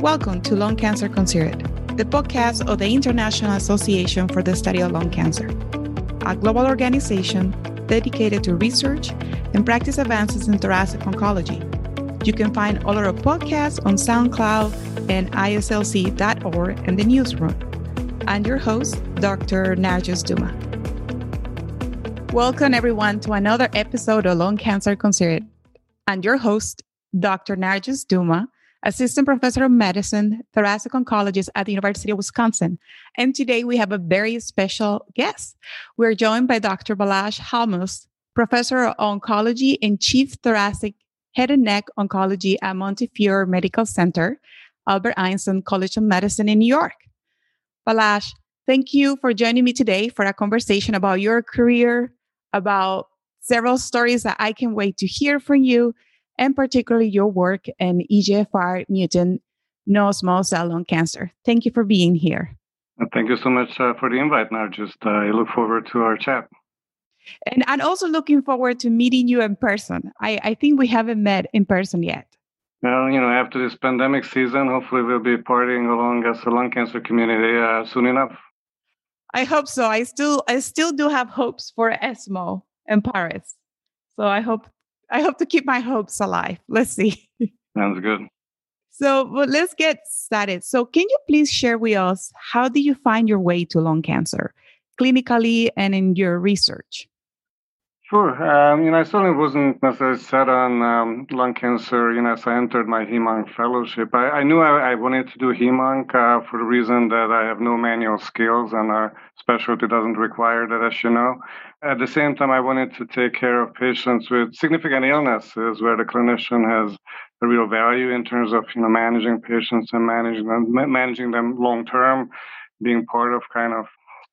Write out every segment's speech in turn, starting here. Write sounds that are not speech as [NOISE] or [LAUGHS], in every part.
Welcome to Lung Cancer Considered, the podcast of the International Association for the Study of Lung Cancer, a global organization dedicated to research and practice advances in thoracic oncology. You can find all our podcasts on SoundCloud and IASLC.org in the newsroom. I'm your host, Dr. Narjust Duma. Welcome, everyone, to another episode of Lung Cancer Considered. I'm your host, Dr. Narjust Duma, Assistant Professor of Medicine, Thoracic Oncologist at the University of Wisconsin. And today we have a very special guest. We're joined by Dr. Balazs Halmos, Professor of Oncology and Chief Thoracic Head and Neck Oncology at Montefiore Medical Center, Albert Einstein College of Medicine in New York. Balazs, thank you for joining me today for a conversation about your career, about several stories that I can wait to hear from you, and particularly your work in EGFR mutant non-small cell lung cancer. Thank you for being here. Thank you so much uh, for the invite, Narjust. Uh, I look forward to our chat. And I'm also looking forward to meeting you in person. I, I think we haven't met in person yet. Well, you know, after this pandemic season, hopefully we'll be partying along as a lung cancer community uh, soon enough. I hope so. I still I still do have hopes for ESMO in Paris. So I hope I hope to keep my hopes alive. Let's see. Sounds good. So well, let's get started. So can you please share with us how did you find your way to lung cancer, clinically and in your research? Sure. Um, you know, I certainly wasn't necessarily set on um, lung cancer, you know, as I entered my HEMONC fellowship. I, I knew I, I, wanted to do HEMONC uh, for the reason that I have no manual skills and our specialty doesn't require that, as you know. At the same time, I wanted to take care of patients with significant illnesses where the clinician has a real value in terms of, you know, managing patients and managing them, managing them long term, being part of kind of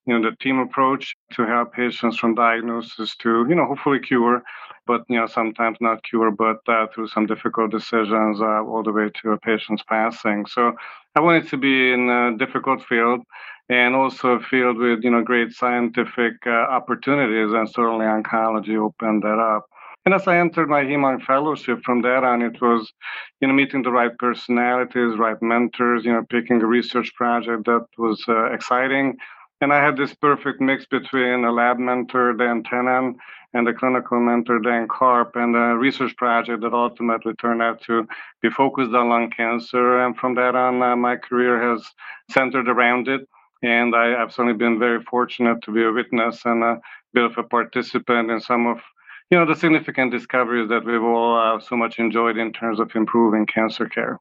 you know the team approach to help patients from diagnosis to you know hopefully cure but you know sometimes not cure but uh, through some difficult decisions uh, all the way to a patient's passing so i wanted to be in a difficult field and also a field with you know great scientific uh, opportunities and certainly oncology opened that up and as I entered my HEMONC fellowship from there on, it was, you know, meeting the right personalities, right mentors, you know, picking a research project that was uh, exciting, and I had this perfect mix between a lab mentor, Dan Tenen, and a clinical mentor, Dan Karp, and a research project that ultimately turned out to be focused on lung cancer. And from that on, uh, my career has centered around it. And I, have certainly been very fortunate to be a witness and a bit of a participant in some of you know the significant discoveries that we've all uh, so much enjoyed in terms of improving cancer care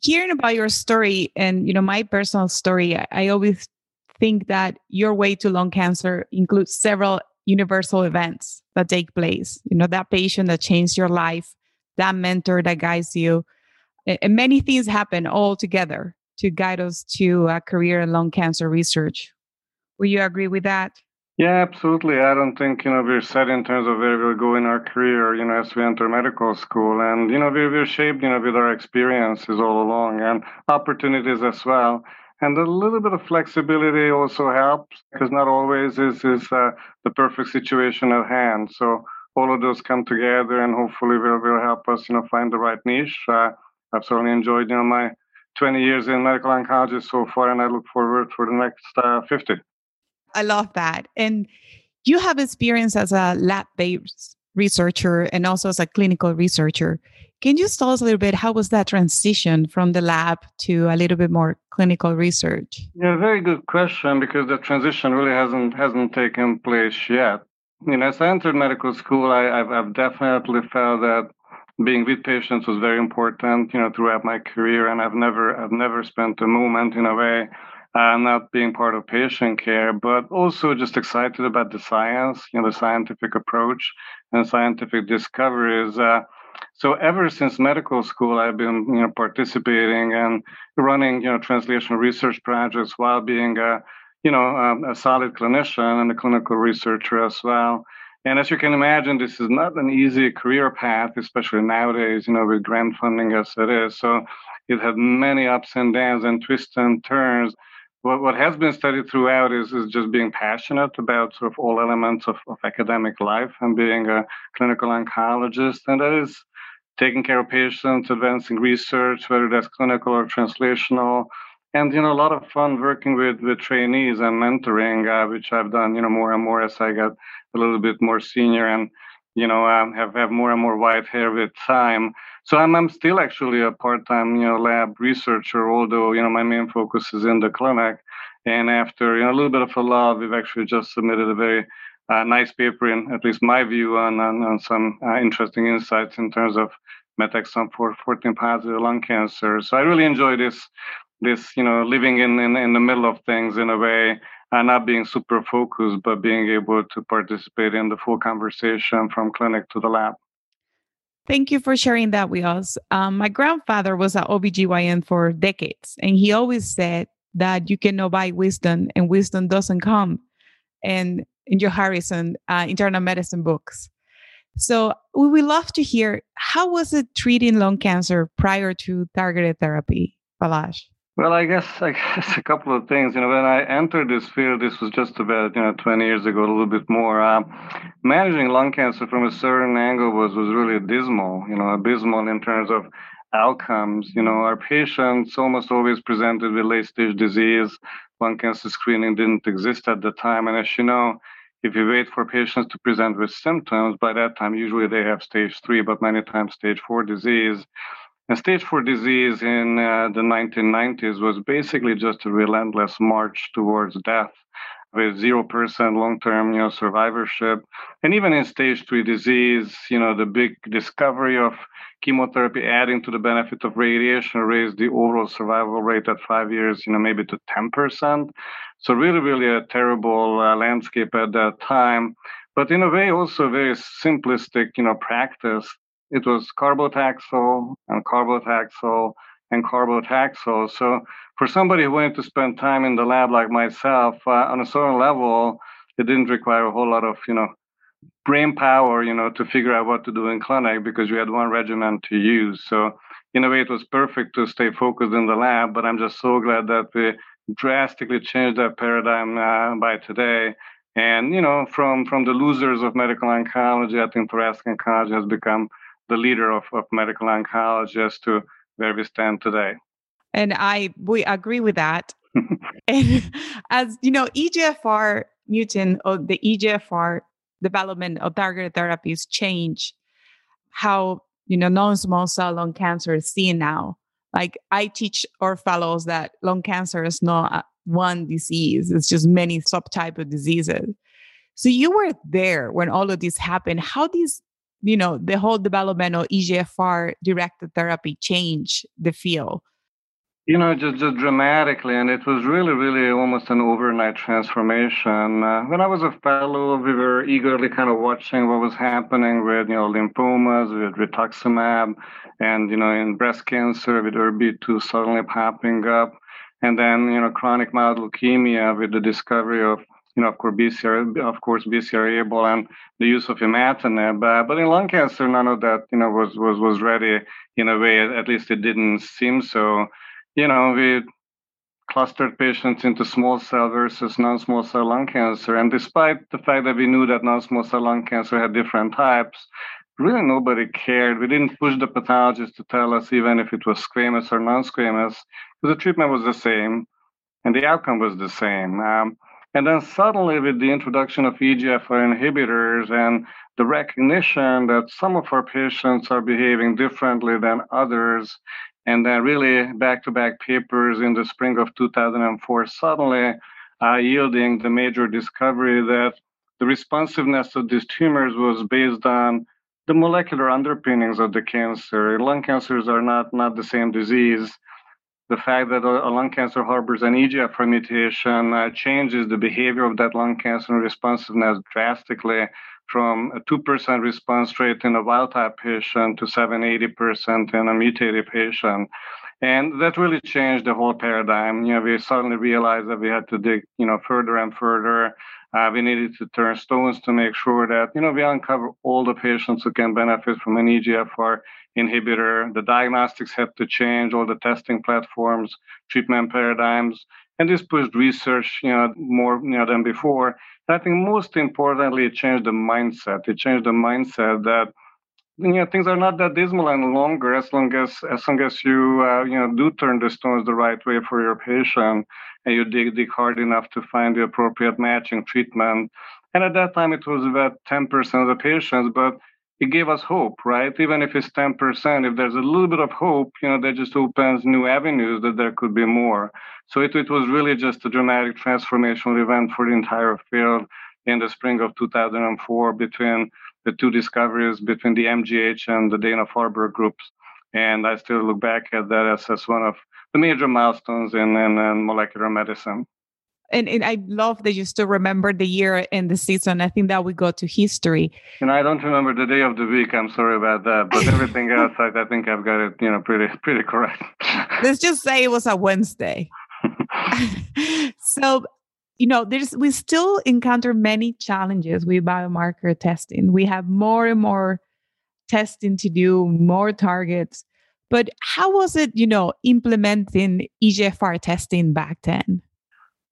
hearing about your story and you know my personal story I always think that your way to lung cancer includes several universal events that take place. You know, that patient that changed your life, that mentor that guides you, and many things happen all together to guide us to a career in lung cancer research. Will you agree with that? Yeah, absolutely. I don't think, you know, we're set in terms of where we'll go in our career, you know, as we enter medical school. And, you know, we're, we're shaped, you know, with our experiences all along and opportunities as well. And a little bit of flexibility also helps because not always is, is uh, the perfect situation at hand. So all of those come together and hopefully will, will help us, you know, find the right niche. Uh, I've certainly enjoyed, you know, my 20 years in medical oncology so far, and I look forward for the next uh, 50. I love that. And you have experience as a lab-based researcher and also as a clinical researcher. Can you tell us a little bit how was that transition from the lab to a little bit more clinical research? Yeah, very good question because the transition really hasn't hasn't taken place yet. You know, as I entered medical school, I, have I've definitely felt that being with patients was very important. You know, throughout my career, and I've never I've never spent a moment in a way uh, not being part of patient care, but also just excited about the science, you know, the scientific approach and scientific discoveries. Uh, so ever since medical school, I've been you know participating and running you know translational research projects while being a you know a, a solid clinician and a clinical researcher as well. And as you can imagine, this is not an easy career path, especially nowadays, you know, with grant funding as it is. So it had many ups and downs and twists and turns. What, what has been studied throughout is, is just being passionate about sort of all elements of, of academic life and being a clinical oncologist. And that is taking care of patients, advancing research, whether that's clinical or translational. And you know, a lot of fun working with with trainees and mentoring, uh, which I've done, you know, more and more as I get a little bit more senior and you know um, have have more and more white hair with time. So I'm I'm still actually a part-time you know lab researcher, although you know my main focus is in the clinic. And after you know a little bit of a lull, we've actually just submitted a very uh, nice paper in at least my view on on, on some uh, interesting insights in terms of MET-exon 14 positive lung cancer. So I really enjoy this this you know living in, in in the middle of things in a way and not being super focused but being able to participate in the full conversation from clinic to the lab Thank you for sharing that with us. Um, my grandfather was an OBGYN for decades, and he always said that you cannot buy wisdom and wisdom doesn't come. And in your Harrison uh, internal medicine books. So we would love to hear how was it treating lung cancer prior to targeted therapy, Balazs? Well, I guess I [LAUGHS] guess a couple of things. You know, when I entered this field, this was just about you know 20 years ago, a little bit more. Uh, managing lung cancer from a certain angle was was really dismal. You know, abysmal in terms of outcomes. You know, our patients almost always presented with late stage disease. Lung cancer screening didn't exist at the time, and as you know, if you wait for patients to present with symptoms, by that time usually they have stage three, but many times stage four disease. And stage four disease in uh, the 1990s was basically just a relentless march towards death with 0% long-term you know, survivorship. And even in stage three disease, you know, the big discovery of chemotherapy adding to the benefit of radiation raised the overall survival rate at five years, you know, maybe to 10%. So really, really a terrible uh, landscape at that time. But in a way, also very simplistic, you know, practice it was carbotaxol and carbotaxol and carbotaxol. So for somebody who wanted to spend time in the lab like myself, uh, on a certain level, it didn't require a whole lot of, you know, brain power, you know, to figure out what to do in clinic because you had one regimen to use. So in a way, it was perfect to stay focused in the lab. But I'm just so glad that we drastically changed that paradigm uh, by today. And you know, from from the losers of medical oncology, I think thoracic oncology has become the leader of, of medical oncology as to where we stand today. And I we agree with that. [LAUGHS] and as you know, EGFR mutant or the EGFR development of targeted therapies change how you know non-small cell lung cancer is seen now. Like I teach our fellows that lung cancer is not one disease; it's just many subtype of diseases. So you were there when all of this happened. How these you know, the whole development of EGFR directed therapy change the field? You know, just, just dramatically, and it was really, really almost an overnight transformation. Uh, when I was a fellow, we were eagerly kind of watching what was happening with, you know, lymphomas, with rituximab, and, you know, in breast cancer with ERBB2 suddenly popping up. And then, you know, chronic myeloid leukemia with the discovery of you know, of course, BCR, of course, BCR-ABL and the use of imatinib. Uh, but in lung cancer, none of that, you know, was was was ready in a way. At least it didn't seem so. You know, we clustered patients into small cell versus non-small cell lung cancer, and despite the fact that we knew that non-small cell lung cancer had different types, really nobody cared. We didn't push the pathologist to tell us even if it was squamous or non-squamous, because the treatment was the same and the outcome was the same. Um, and then suddenly, with the introduction of EGFR inhibitors and the recognition that some of our patients are behaving differently than others, and then really back to back papers in the spring of 2004, suddenly uh, yielding the major discovery that the responsiveness of these tumors was based on the molecular underpinnings of the cancer. Lung cancers are not, not the same disease the fact that a, lung cancer harbors an EGFR mutation uh, changes the behavior of that lung cancer responsiveness drastically from a 2% response rate in a wild type patient to 7 80% in a mutated patient. And that really changed the whole paradigm. You know, we suddenly realized that we had to dig, you know, further and further. Uh, we needed to turn stones to make sure that, you know, we uncover all the patients who can benefit from an EGFR inhibitor. The diagnostics had to change, all the testing platforms, treatment paradigms, and this pushed research, you know, more you know than before. And I think most importantly, it changed the mindset. It changed the mindset that you know things are not that dismal any longer as long as as long as you uh, you know do turn the stones the right way for your patient and you dig dig hard enough to find the appropriate matching treatment. And at that time, it was about 10% of the patients, but it gave us hope, right? Even if it's 10%, if there's a little bit of hope, you know, that just opens new avenues that there could be more. So it, it was really just a dramatic transformational event for the entire field in the spring of 2004 between the two discoveries between the MGH and the Dana-Farber groups. And I still look back at that as, as one of the major milestones in, in, in molecular medicine and, and, I love that you still remember the year and the season. I think that we go to history. You know, I don't remember the day of the week. I'm sorry about that, but [LAUGHS] everything else, I, I, think I've got it, you know, pretty pretty correct. [LAUGHS] Let's just say it was a Wednesday. [LAUGHS] so, you know, there's we still encounter many challenges with biomarker testing. We have more and more testing to do, more targets. But how was it, you know, implementing EGFR testing back then?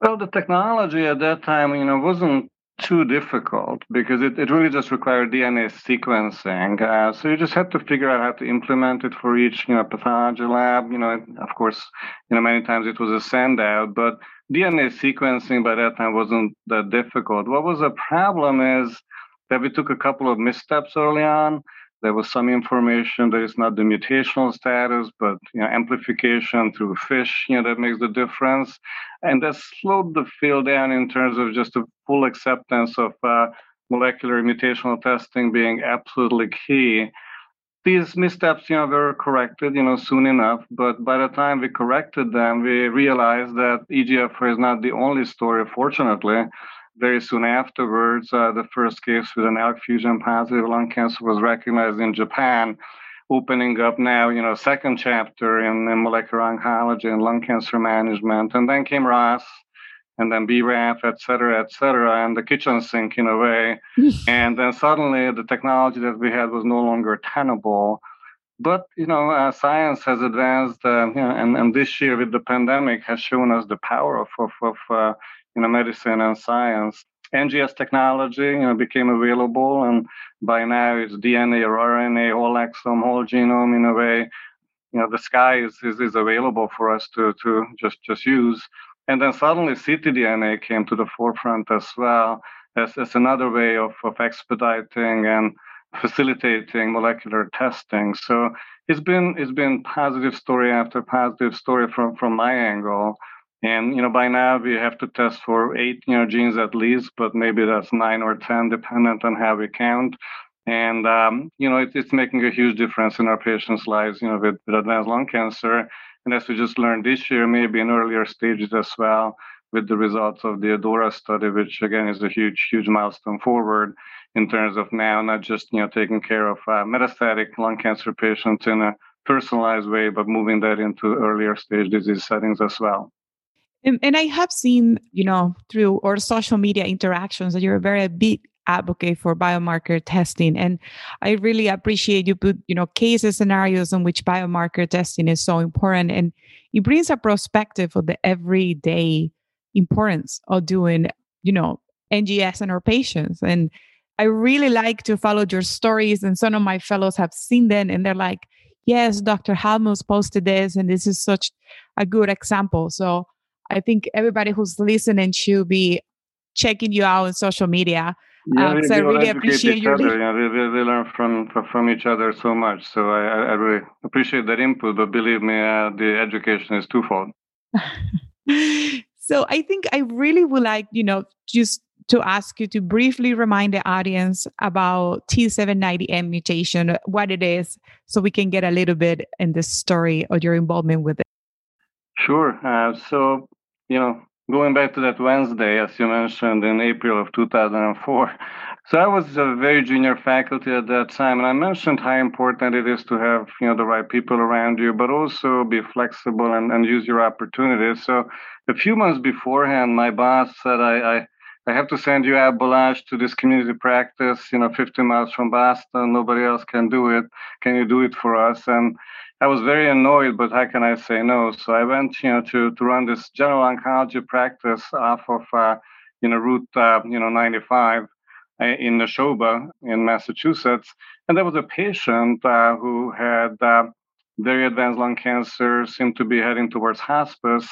Well, the technology at that time, you know, wasn't too difficult because it, it really just required DNA sequencing. Uh, so you just had to figure out how to implement it for each, you know, pathology lab. You know, of course, you know, many times it was a send out, but DNA sequencing by that time wasn't that difficult. What was a problem is that we took a couple of missteps early on there was some information that is not the mutational status, but you know, amplification through FISH, you know, that makes the difference. And that slowed the field down in terms of just a full acceptance of uh, molecular mutational testing being absolutely key. These missteps, you know, were corrected, you know, soon enough. But by the time we corrected them, we realized that EGFR is not the only story, fortunately very soon afterwards, uh, the first case with an ALK fusion positive lung cancer was recognized in Japan, opening up now, you know, second chapter in, in molecular oncology and lung cancer management. And then came ROS, and then BRAF, et cetera, et cetera, and the kitchen sink in a way. [LAUGHS] and then suddenly the technology that we had was no longer tenable. But you know, uh, science has advanced, uh, you know, and, and this year with the pandemic has shown us the power of of, of uh, you know, medicine and science. NGS technology, you know, became available, and by now it's DNA or RNA, whole exome, whole genome in a way. You know, the sky is, is, is available for us to to just just use. And then suddenly ctDNA came to the forefront as well as, as another way of, of expediting and facilitating molecular testing. So it's been it's been positive story after positive story from from my angle. And you know, by now we have to test for eight you know genes at least, but maybe that's nine or ten, dependent on how we count. And um, you know, it, it's making a huge difference in our patients' lives. You know, with, with advanced lung cancer, and as we just learned this year, maybe in earlier stages as well, with the results of the ADAURA study, which again is a huge, huge milestone forward in terms of now not just you know taking care of uh, metastatic lung cancer patients in a personalized way, but moving that into earlier stage disease settings as well. And, and, I have seen, you know, through our social media interactions that you're a very big advocate for biomarker testing. And I really appreciate you put, you know, cases scenarios in which biomarker testing is so important. And it brings a perspective of the everyday importance of doing, you know, NGS in our patients. And I really like to follow your stories. And some of my fellows have seen them and they're like, yes, Dr. Halmos posted this, and this is such a good example. So I think everybody who's listening should be checking you out on social media. Yeah, um, so I really appreciate each other. Yeah, we, we, we, learn from from each other so much. So I, I really appreciate that input. But believe me, uh, the education is twofold. [LAUGHS] so I think I really would like, you know, just to ask you to briefly remind the audience about T790M mutation, what it is, so we can get a little bit in the story of your involvement with it. Sure. Uh, so you know, going back to that Wednesday, as you mentioned, in April of 2004. So I was a very junior faculty at that time, and I mentioned how important it is to have, you know, the right people around you, but also be flexible and, and use your opportunities. So a few months beforehand, my boss said, I, I I have to send you Ab Balazs to this community practice, you know, 15 miles from Boston. Nobody else can do it. Can you do it for us? And I was very annoyed, but how can I say no? So I went, you know, to to run this general oncology practice off of, uh, you know, Route, uh, you know, 95. in Neshoba in Massachusetts. And there was a patient uh, who had uh, very advanced lung cancer, seemed to be heading towards hospice.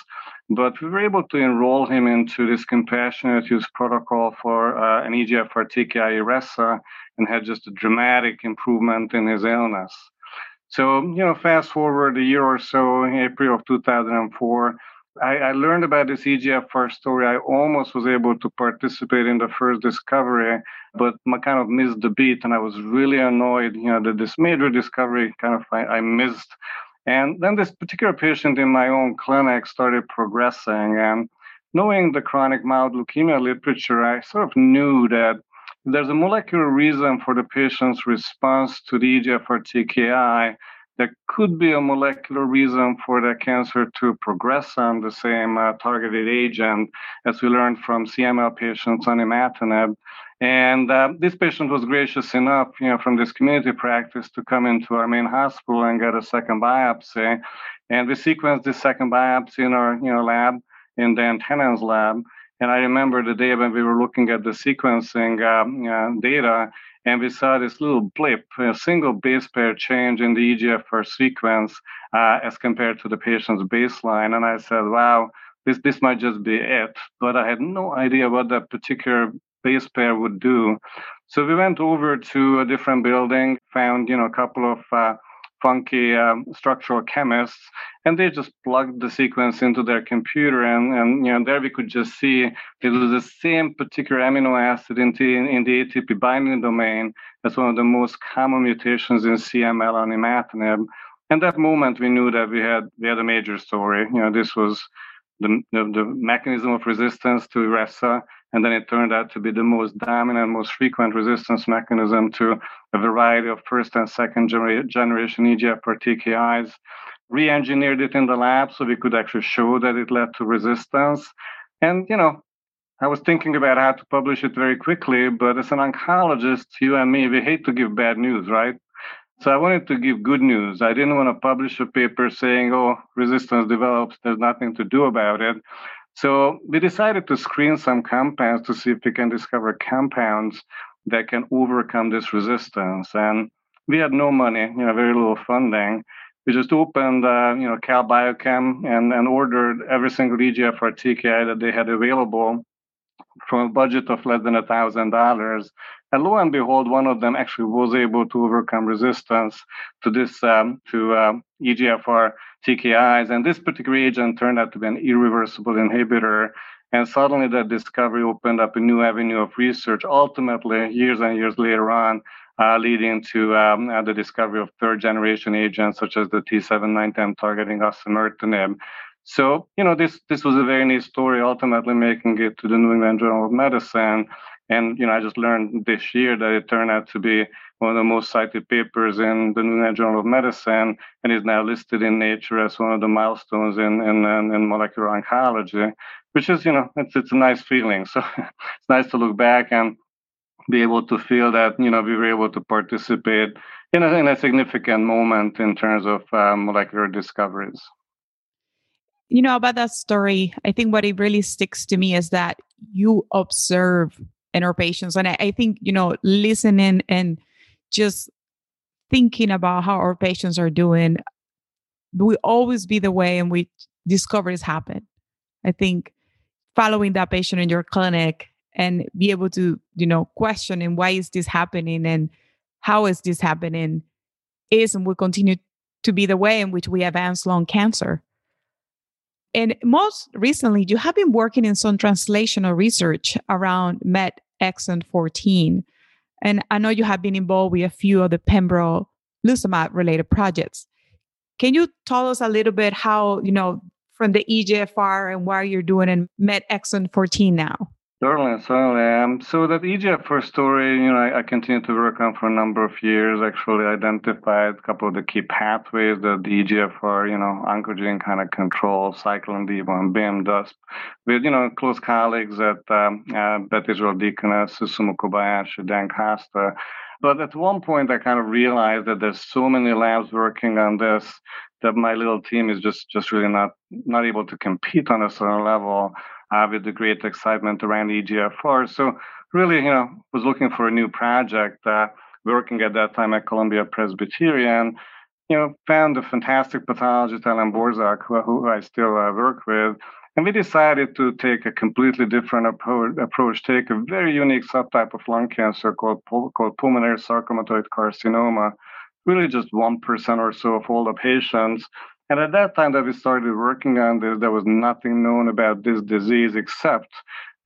But we were able to enroll him into this compassionate use protocol for uh, an EGFR TKI Iressa and had just a dramatic improvement in his illness. So, you know, fast forward a year or so, in April of 2004, I, I, learned about this EGFR story. I almost was able to participate in the first discovery, but I kind of missed the beat, and I was really annoyed. You know, that this major discovery kind of I, I missed. And then this particular patient in my own clinic started progressing, and knowing the chronic myeloid leukemia literature, I sort of knew that there's a molecular reason for the patient's response to the EGFR TKI there could be a molecular reason for the cancer to progress on the same uh, targeted agent as we learned from CML patients on imatinib. And uh, this patient was gracious enough, you know, from this community practice to come into our main hospital and get a second biopsy. And we sequenced this second biopsy in our, you know, lab in Dan Tenen's lab. And I remember the day when we were looking at the sequencing um, uh, data, and we saw this little blip, a single base pair change in the EGFR sequence uh, as compared to the patient's baseline. And I said, wow, this, this might just be it. But I had no idea what that particular base pair would do. So we went over to a different building, found, you know, a couple of uh, funky um, structural chemists, and they just plugged the sequence into their computer, and, and you know there we could just see it was the same particular amino acid in the, in the ATP binding domain as one of the most common mutations in CML on imatinib. And that moment, we knew that we had we had a major story. You know, this was the, the, the mechanism of resistance to Iressa and then it turned out to be the most dominant, most frequent resistance mechanism to a variety of first and second generation EGFR TKIs. Re engineered it in the lab so we could actually show that it led to resistance. And, you know, I was thinking about how to publish it very quickly, but as an oncologist, you and me, we hate to give bad news, right? So I wanted to give good news. I didn't want to publish a paper saying, oh, resistance develops, there's nothing to do about it. So we decided to screen some compounds to see if we can discover compounds that can overcome this resistance. And we had no money, you know, very little funding. We just opened, uh, you know, Calbiochem and, and ordered every single EGFR TKI that they had available from a budget of less than a thousand dollars. And lo and behold, one of them actually was able to overcome resistance to this um, to um, EGFR TKIs. And this particular agent turned out to be an irreversible inhibitor. And suddenly that discovery opened up a new avenue of research, ultimately, years and years later on, uh, leading to um, uh, the discovery of third generation agents such as the T790M targeting osimertinib. So, you know, this, this was a very neat story, ultimately making it to the New England Journal of Medicine. And, you know, I just learned this year that it turned out to be one of the most cited papers in the New England Journal of Medicine and is now listed in Nature as one of the milestones in, in, in molecular oncology, which is, you know, it's, it's a nice feeling. So [LAUGHS] it's nice to look back and be able to feel that, you know, we were able to participate in a, in a significant moment in terms of uh, molecular discoveries. You know, about that story, I think what it really sticks to me is that you observe in our patients. And I, I think, you know, listening and just thinking about how our patients are doing will always be the way in which discoveries happen. I think following that patient in your clinic and be able to, you know, questioning why is this happening and how is this happening is and will continue to be the way in which we advance lung cancer. And most recently, you have been working in some translational research around MET exon 14. And I know you have been involved with a few of the pembrolizumab related projects. Can you tell us a little bit how, you know, from the EGFR and why you're doing in MET exon 14 now? Certainly, certainly. So that EGFR story, you know, I, I continue to work on for a number of years. Actually, identified a couple of the key pathways that the EGFR, you know, oncogene kind of control, cyclin D1, BIM does, with you know close colleagues at um, uh, Beth Israel Deaconess, Susumu Kobayashi, Dan Costa. But at one point, I kind of realized that there's so many labs working on this that my little team is just just really not not able to compete on a certain level uh, with the great excitement around EGFR. So really, you know, was looking for a new project. Uh, working at that time at Columbia Presbyterian, you know, found a fantastic pathologist, Alain Borczuk, who, who I still uh, work with. And we decided to take a completely different approach, take a very unique subtype of lung cancer called, called pulmonary sarcomatoid carcinoma, really just 1% or so of all the patients. And at that time that we started working on this, there was nothing known about this disease except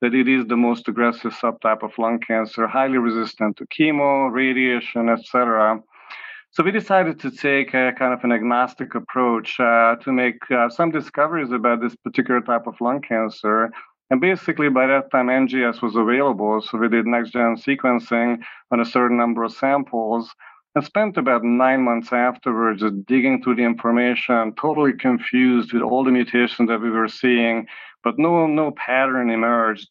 that it is the most aggressive subtype of lung cancer, highly resistant to chemo, radiation, etc. So we decided to take a kind of an agnostic approach uh, to make uh, some discoveries about this particular type of lung cancer. And basically, by that time, NGS was available. So we did next gen sequencing on a certain number of samples and spent about nine months afterwards just digging through the information, totally confused with all the mutations that we were seeing, but no, no pattern emerged.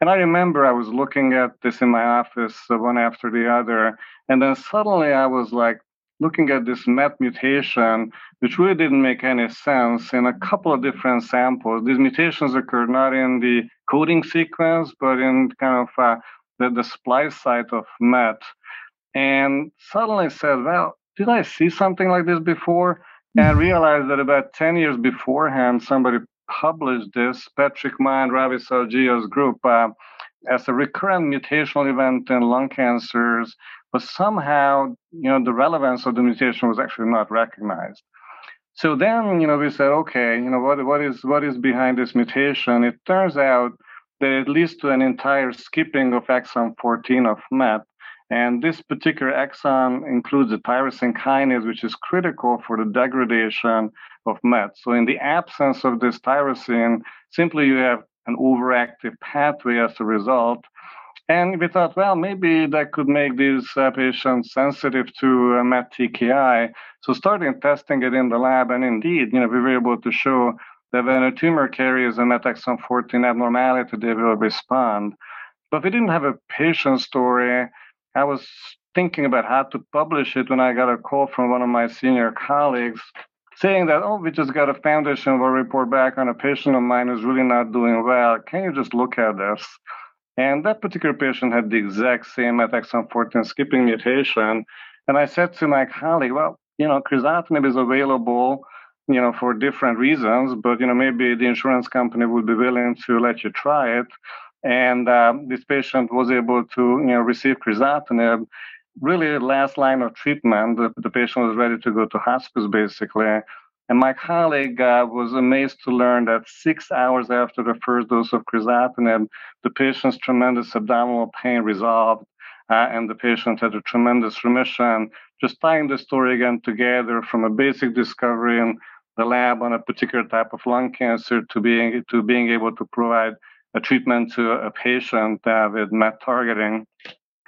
And I remember I was looking at this in my office, uh, one after the other, and then suddenly I was like, looking at this MET mutation, which really didn't make any sense in a couple of different samples. These mutations occurred not in the coding sequence, but in kind of uh, the, the splice site of MET. And suddenly said, well, did I see something like this before? And realized that about 10 years beforehand, somebody published this, Patrick Ma and Ravi Salgia's group, uh, as a recurrent mutational event in lung cancers but somehow, you know, the relevance of the mutation was actually not recognized. So then, you know, we said, okay, you know, what, what is what is behind this mutation? It turns out that it leads to an entire skipping of exon 14 of MET. And this particular exon includes a tyrosine kinase, which is critical for the degradation of MET. So in the absence of this tyrosine, simply you have an overactive pathway as a result. And we thought, well, maybe that could make these uh, patients sensitive to uh, MET TKI. So starting testing it in the lab, and indeed, you know, we were able to show that when a tumor carries a MET exon 14 abnormality, they will respond. But we didn't have a patient story. I was thinking about how to publish it when I got a call from one of my senior colleagues saying that, oh, we just got a foundation will report back on a patient of mine who's really not doing well. Can you just look at this? And that particular patient had the exact same exon 14 skipping mutation. And I said to my colleague, well, you know, crizotinib is available, you know, for different reasons, but, you know, maybe the insurance company would be willing to let you try it. And um, this patient was able to, you know, receive crizotinib. Really, last line of treatment, the, the patient was ready to go to hospice, basically. And my colleague uh, was amazed to learn that six hours after the first dose of crizotinib, the patient's tremendous abdominal pain resolved, uh, and the patient had a tremendous remission. Just tying the story again together from a basic discovery in the lab on a particular type of lung cancer to being to being able to provide a treatment to a patient uh, with MET targeting.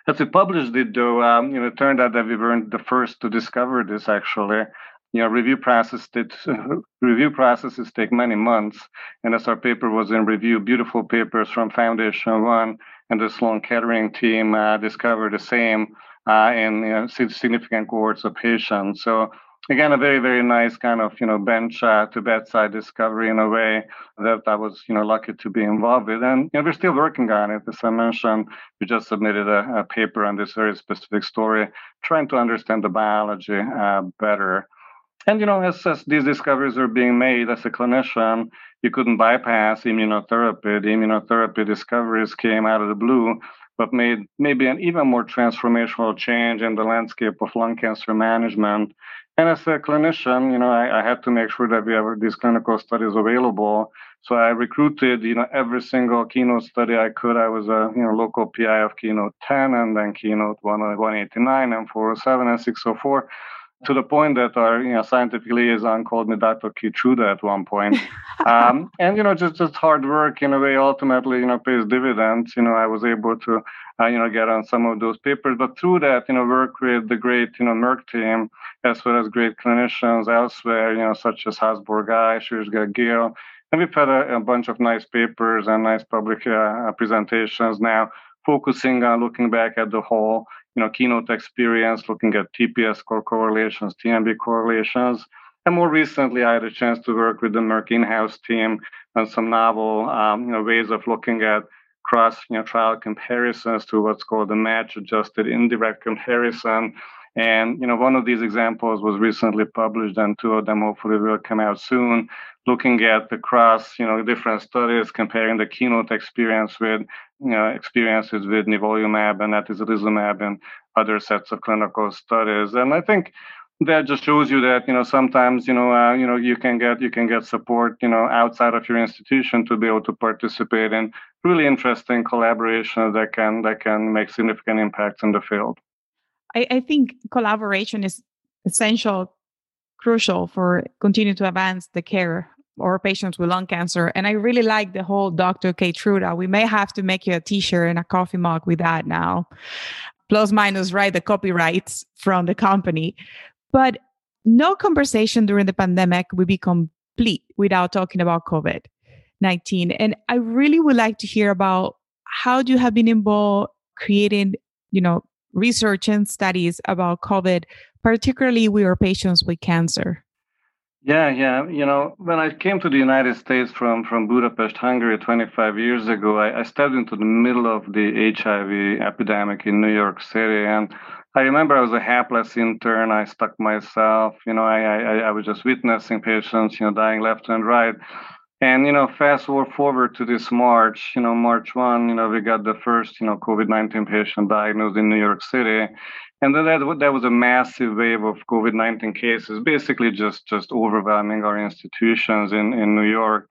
As we published it, though, um, you know, it turned out that we weren't the first to discover this actually you know, review process did, [LAUGHS] review processes take many months. And as our paper was in review, beautiful papers from Foundation One and the Sloan Kettering team uh, discovered the same uh, in you know, significant cohorts of patients. So again, a very, very nice kind of, you know, bench uh, to bedside discovery in a way that I was, you know, lucky to be involved with. And, you know, we're still working on it. As I mentioned, we just submitted a, a paper on this very specific story, trying to understand the biology uh, better. And you know, as, as these discoveries are being made as a clinician, you couldn't bypass immunotherapy. The immunotherapy discoveries came out of the blue, but made maybe an even more transformational change in the landscape of lung cancer management. And as a clinician, you know, I, I had to make sure that we have these clinical studies available. So I recruited, you know, every single keynote study I could. I was a, you know, local PI of keynote 10 and then keynote 189 and 407 and 604 to the point that our you know, scientific liaison called me Dr. Keytruda at one point. [LAUGHS] um, and, you know, just, just hard work in a way ultimately, you know, pays dividends. You know, I was able to, uh, you know, get on some of those papers. But through that, you know, work with the great, you know, Merck team, as well as great clinicians elsewhere, you know, such as Hossein Borghaei, Shirish Gadgeel. And we've had a, a, bunch of nice papers and nice public uh, presentations now focusing on looking back at the whole you know, keynote experience, looking at TPS score correlations, TMB correlations. And more recently, I had a chance to work with the Merck in-house team on some novel, um, you know, ways of looking at cross you know, trial comparisons to what's called a match adjusted indirect comparison. And you know, one of these examples was recently published, and two of them hopefully will come out soon, looking at the cross, you know, different studies comparing the keynote experience with, you know, experiences with nivolumab and atezolizumab and other sets of clinical studies. And I think that just shows you that you know sometimes you know uh, you know you can get you can get support you know outside of your institution to be able to participate in really interesting collaborations that can that can make significant impacts in the field. I, I think collaboration is essential, crucial for continuing to advance the care or patients with lung cancer. And I really like the whole Dr. Keytruda. We may have to make you a t-shirt and a coffee mug with that now. Plus minus, right? The copyrights from the company. But no conversation during the pandemic would be complete without talking about COVID 19. And I really would like to hear about how you have been involved creating, you know, research and studies about COVID, particularly with our patients with cancer. Yeah, yeah. You know, when I came to the United States from, from Budapest, Hungary 25 years ago, I, I stepped into the middle of the HIV epidemic in New York City. And I remember I was a hapless intern. I stuck myself. You know, I, I, I was just witnessing patients, you know, dying left and right. And you know, fast forward to this March, you know, March one, you know, we got the first, you know, COVID-19 patient diagnosed in New York City, and then that that was a massive wave of COVID-19 cases, basically just just overwhelming our institutions in in New York.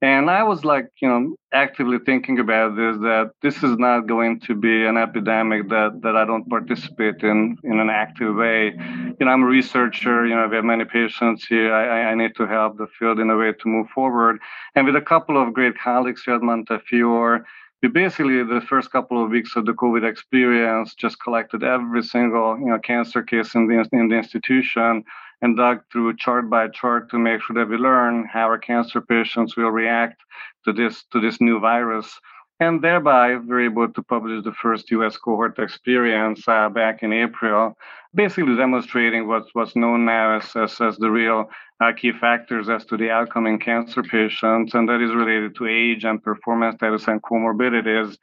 And I was like, you know, actively thinking about this that this is not going to be an epidemic that that I don't participate in in an active way. You know, I'm a researcher. You know, we have many patients here. I, I need to help the field in a way to move forward. And with a couple of great colleagues here at Montefiore, we basically the first couple of weeks of the COVID experience just collected every single you know cancer case in the in the institution and dug through chart by chart to make sure that we learn how our cancer patients will react to this to this new virus. And thereby, we're able to publish the first US cohort experience uh, back in April, basically demonstrating what's, what's known now as, as, as the real uh, key factors as to the outcome in cancer patients, and that is related to age and performance status and comorbidities.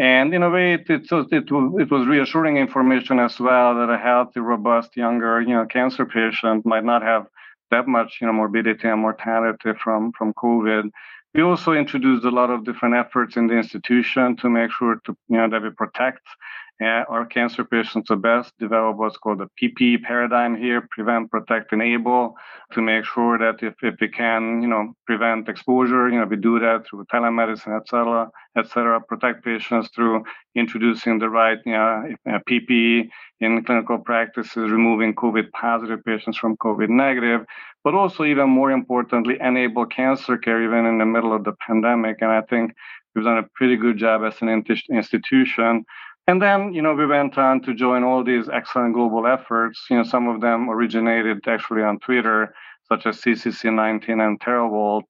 And in a way, it, it, it, it was reassuring information as well that a healthy, robust, younger, you know, cancer patient might not have that much, you know, morbidity and mortality from, from COVID. We also introduced a lot of different efforts in the institution to make sure to, you know, that we protect our cancer patients the best, develop what's called a PPE paradigm here, prevent, protect, enable, to make sure that if, if we can, you know, prevent exposure, you know, we do that through telemedicine, et cetera, et cetera, protect patients through introducing the right you know, PPE in clinical practices, removing COVID positive patients from COVID negative, but also even more importantly, enable cancer care even in the middle of the pandemic. And I think we've done a pretty good job as an institution and then, you know, we went on to join all these excellent global efforts. You know, some of them originated actually on Twitter, such as CCC19 and TERAVOLT.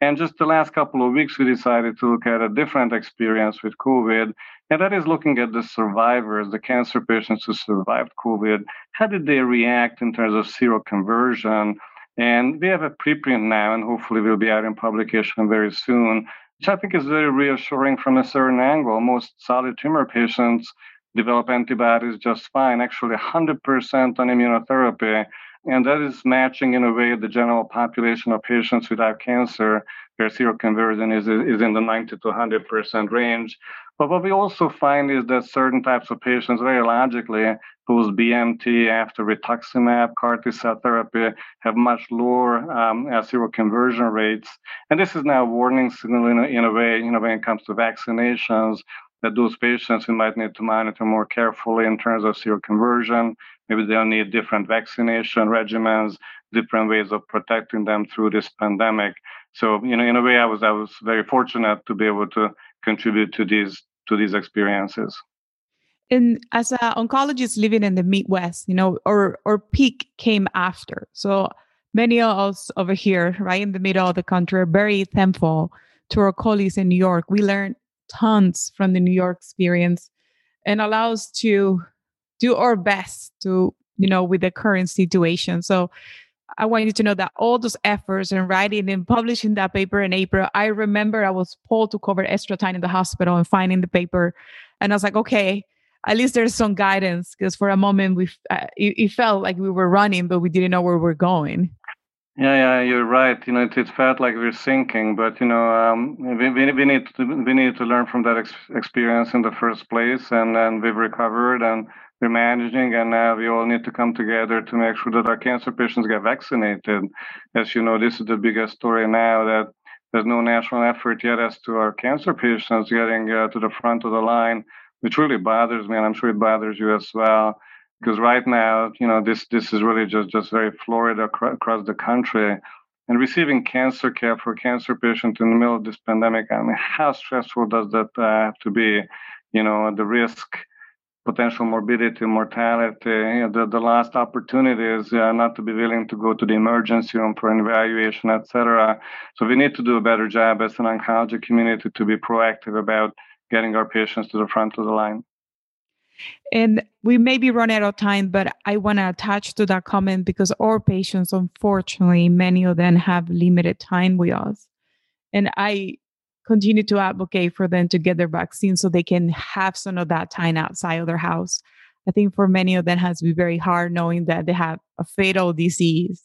And just the last couple of weeks, we decided to look at a different experience with COVID, and that is looking at the survivors, the cancer patients who survived COVID. How did they react in terms of seroconversion? And we have a preprint now, and hopefully will be out in publication very soon, which I think is very reassuring from a certain angle. Most solid tumor patients develop antibodies just fine, actually 100% on immunotherapy. And that is matching in a way the general population of patients without cancer, where seroconversion is, is in the 90 to 100% range. But what we also find is that certain types of patients, very post BMT after rituximab, CAR T cell therapy, have much lower um, seroconversion rates. And this is now a warning signal in a, in a way, you know, when it comes to vaccinations, that those patients we might need to monitor more carefully in terms of seroconversion. Maybe they'll need different vaccination regimens, different ways of protecting them through this pandemic. So, you know, in a way, I was I was very fortunate to be able to contribute to these to these experiences. And as an oncologist living in the Midwest, you know, our our peak came after. So many of us over here, right in the middle of the country, are very thankful to our colleagues in New York. We learned tons from the New York experience and allow us to do our best to, you know, with the current situation. So I want you to know that all those efforts and writing and publishing that paper in April, I remember I was pulled to cover extra time in the hospital and finding the paper. And I was like, okay, at least there's some guidance because for a moment we uh, it, it, felt like we were running, but we didn't know where we we're going. Yeah, yeah, you're right. You know, it, it felt like we we're sinking, but you know, um, we, we, we need to we need to learn from that ex- experience in the first place, and then we've recovered and we're managing, and uh, we all need to come together to make sure that our cancer patients get vaccinated. As you know, this is the biggest story now that there's no national effort yet as to our cancer patients getting uh, to the front of the line, which really bothers me, and I'm sure it bothers you as well because right now, you know, this this is really just just very Florida across the country, and receiving cancer care for cancer patients in the middle of this pandemic. I mean, how stressful does that uh, have to be? You know, the risk, potential morbidity, mortality. You know, the the last opportunity is uh, not to be willing to go to the emergency room for an evaluation, etc. So we need to do a better job as an oncology community to be proactive about getting our patients to the front of the line. And we may be running out of time, but I want to attach to that comment because our patients, unfortunately, many of them have limited time with us. And I continue to advocate for them to get their vaccine so they can have some of that time outside of their house. I think for many of them has to be very hard knowing that they have a fatal disease.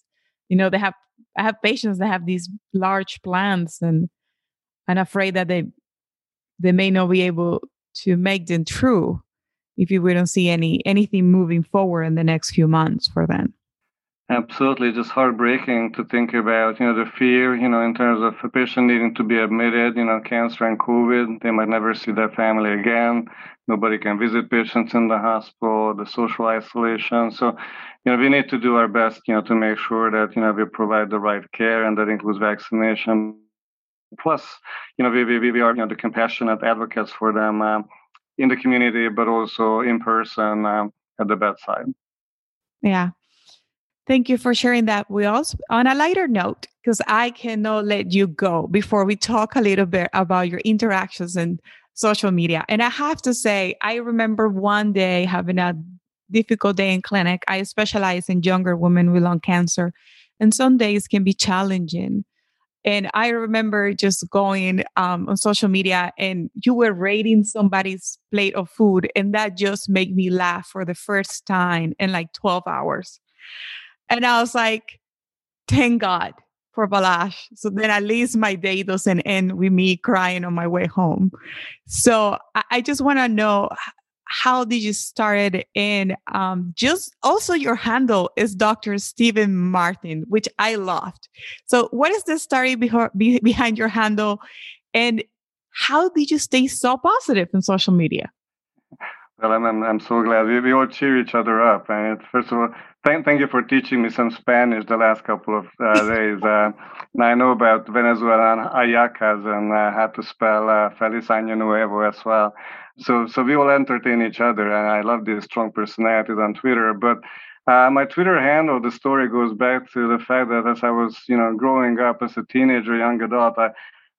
You know, they have I have patients that have these large plans and I'm afraid that they they may not be able to make them true if we don't see any anything moving forward in the next few months for them. Absolutely, just heartbreaking to think about. You know, the fear. You know, in terms of a patient needing to be admitted. You know, cancer and COVID, they might never see their family again. Nobody can visit patients in the hospital. The social isolation. So, you know, we need to do our best. You know, to make sure that you know we provide the right care, and that includes vaccination. Plus, you know, we we, we are you know the compassionate advocates for them. Um, in the community, but also in person um, at the bedside. Yeah. Thank you for sharing that with us. On a lighter note, because I cannot let you go before we talk a little bit about your interactions in social media. And I have to say, I remember one day having a difficult day in clinic. I specialize in younger women with lung cancer, and some days can be challenging. And I remember just going um, on social media and you were rating somebody's plate of food. And that just made me laugh for the first time in like 12 hours. And I was like, thank God for Balazs. So then at least my day doesn't end with me crying on my way home. So I, I just want to know how did you start and um, just also your handle is dr stephen martin which i loved. So what is the story beho- behind your handle? And how did you stay so positive in social media? Well i'm, I'm, I'm so glad we, we all cheer each other up and first of all thank, thank you for teaching me some spanish the last couple of uh, [LAUGHS] days. Uh, and i know about venezuelan hallacas and uh, how to spell uh, feliz año nuevo as well. So so we all entertain each other and i love these strong personalities on twitter. But uh, my twitter handle the story goes back to the fact that as i was you know growing up as a teenager young adult i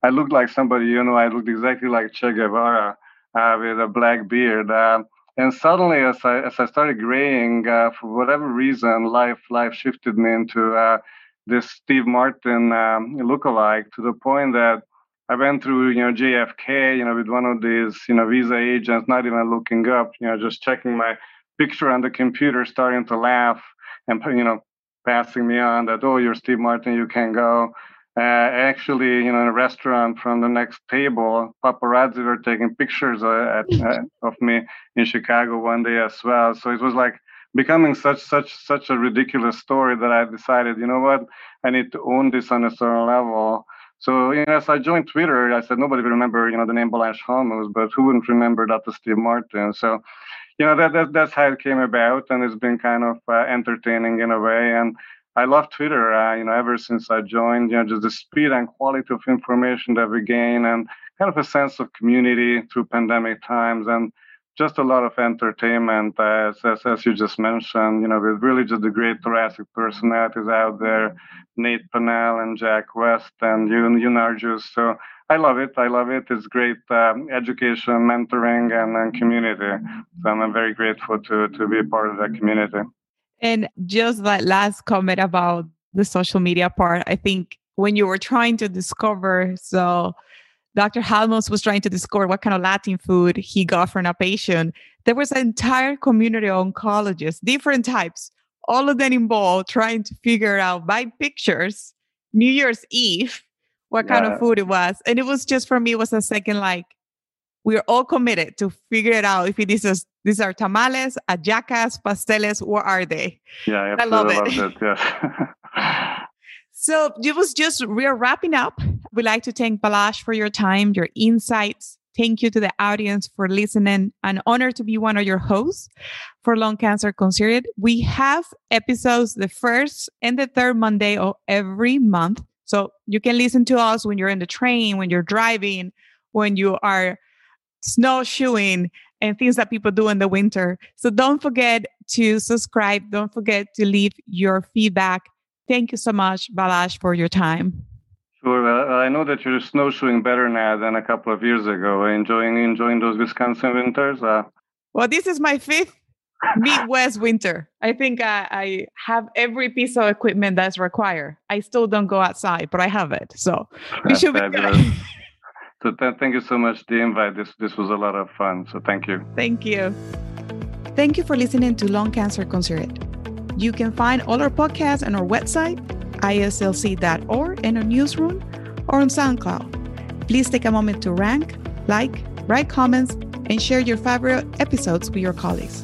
i looked like somebody you know i looked exactly like che guevara uh, with a black beard. Uh, and suddenly as i as i started graying uh, for whatever reason life life shifted me into uh, this steve martin um, lookalike to the point that I went through, you know, JFK, you know, with one of these, you know, visa agents, not even looking up, you know, just checking my picture on the computer, starting to laugh and, you know, passing me on that, oh, you're Steve Martin, you can go. Uh, actually, you know, in a restaurant from the next table, paparazzi were taking pictures uh, at, uh, [LAUGHS] of me in Chicago one day as well. So it was like becoming such such such a ridiculous story that I decided, you know what, I need to own this on a certain level. So, you know, as I joined Twitter, I said nobody will remember, you know, the name Balazs Halmos, but who wouldn't remember Dr. Steve Martin? So, you know, that, that that's how it came about, and it's been kind of uh, entertaining in a way. And I love Twitter, uh, you know, ever since I joined, you know, just the speed and quality of information that we gain, and kind of a sense of community through pandemic times, and just a lot of entertainment, as, as, as you just mentioned, you know, with really just the great thoracic personalities out there, Nate Pennell and Jack West and you, you Narjust. So I love it. I love it. It's great um, education, mentoring, and, and community. So I'm very grateful to, to be a part of that community. And just that last comment about the social media part. I think when you were trying to discover, so Dr. Halmos was trying to discover what kind of Latin food he got from a patient. There was an entire community of oncologists, different types, all of them involved trying to figure out by pictures, New Year's Eve, what kind yeah. of food it was. And it was just for me, it was a second like, we're all committed to figure it out if it is these are tamales, hallacas, pasteles, what are they? Yeah, I, I love it. it yes. [LAUGHS] so it was just we're wrapping up. We'd like to thank Balazs for your time, your insights. Thank you to the audience for listening. An honor to be one of your hosts for Lung Cancer Considered. We have episodes the first and the third Monday of every month. So you can listen to us when you're in the train, when you're driving, when you are snowshoeing and things that people do in the winter. So don't forget to subscribe. Don't forget to leave your feedback. Thank you so much, Balazs, for your time. Sure. Well, I know that you're snowshoeing better now than a couple of years ago. Enjoying enjoying those Wisconsin winters. Uh... Well, this is my fifth [LAUGHS] Midwest winter. I think I, I, have every piece of equipment that's required. I still don't go outside, but I have it. So we should be good. [LAUGHS] So th- thank you so much the invite. This this was a lot of fun. So thank you. Thank you. Thank you for listening to Lung Cancer Considered. You can find all our podcasts on our website, IASLC.org, in our newsroom, or on SoundCloud. Please take a moment to rank, like, write comments, and share your favorite episodes with your colleagues.